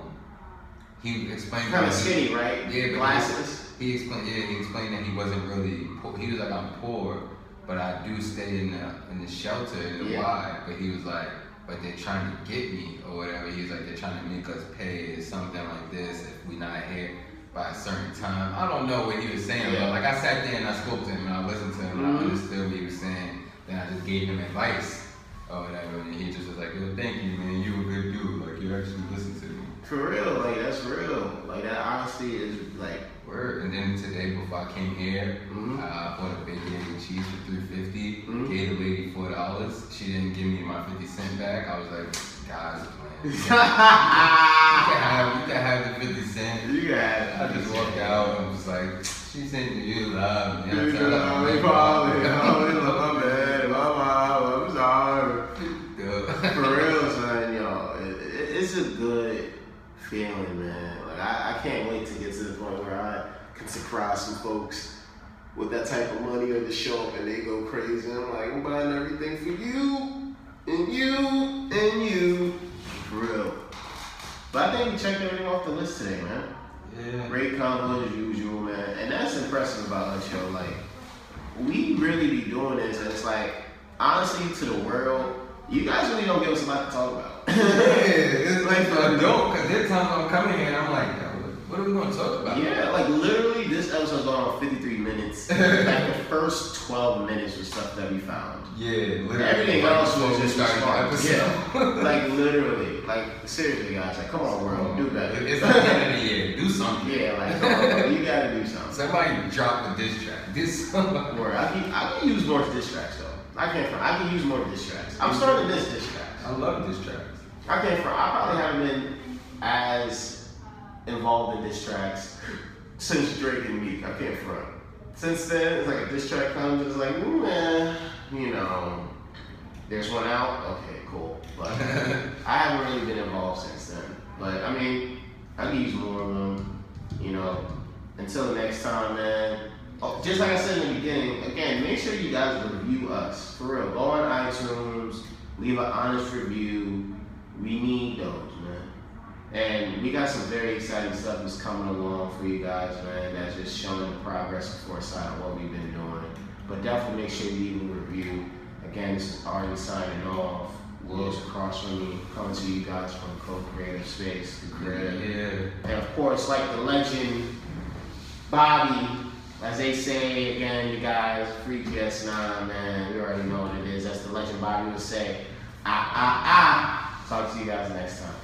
He explained Kind of he- skinny, right? Yeah, Glasses. He explained, yeah, he explained that he wasn't really. Poor. He was like, I'm poor, but I do stay in the in the shelter in the Yeah. Y. But he was like, but they're trying to get me or whatever. He was like, they're trying to make us pay or something like this if we're not here by a certain time. I don't know what he was saying, Yeah. but like I sat there and I spoke to him and I listened to him and I Mhm. understood what he was saying. Then I just gave him advice or whatever, and he just was like, Yo, thank you, man. You a good dude. Like you actually listened to me. For real, like that's real. Like that honesty is like Word. And then today, before I came here, Mhm. I bought a bacon and cheese for three fifty. Mhm. Gave the lady four dollars. She didn't give me my fifty cent back. I was like, God's plan. <laughs> You can have, you can have the fifty cent. you got I just walked out and was like, she sent you love. me." <laughs> I You know, "I'm we probably, oh, my bad, my mom, I'm sorry. For real, <laughs> son, yo, it, it, it's a good feeling, man. Like I, I can't wait to get to the point where I can surprise some folks with that type of money or to show up and they go crazy. I'm like, I'm buying everything for you and you and you. For real. But I think we checked everything off the list today, man. Yeah. Great combo as usual, man. And that's impressive about us, yo. Like, we really be doing this, and it's like, honestly, to the world, you guys really don't give us a lot to talk about. <laughs> Yeah, it's like <laughs> I don't, cause there's times I'm coming here and I'm like, what are we gonna talk about? yeah, like literally, this episode's going on 53 minutes. <laughs> like the first 12 minutes was stuff that we found. Yeah, literally. Everything Right else was just episode. Yeah, <laughs> like literally, like seriously, guys. Like, come on, world, do better. It's like the end of the year. Do something. yeah, like, come on, you gotta do something. Somebody drop the diss track. This somebody. Word. I can, I can use more diss tracks though. I can't. I can use more diss tracks. I'm starting to miss diss tracks. I love diss tracks. I can't. I probably haven't been as involved in diss tracks since Drake and Meek. I can't front. Since then, it's like a diss track comes, it's like, mm, eh, you know, there's one out. Okay, cool. But <laughs> I haven't really been involved since then. But I mean, I can use more of them. You know, until next time, man. Oh, just like I said in the beginning, again, make sure you guys review us. For real. Go on iTunes, leave an honest review. We need those, man. And we got some very exciting stuff that's coming along for you guys, man. That's just showing the progress of Foresight on what we've been doing. But definitely make sure you leave a review. Again, this is Arden signing off. Will's across from me, coming to you guys from Co-Creative Space, the crib. Yeah. And of course, like the legend, Bobby, as they say again, you guys, Free GS9, man, we already know what it is. That's the legend Bobby would say. Ah, ah, ah. Talk to you guys next time.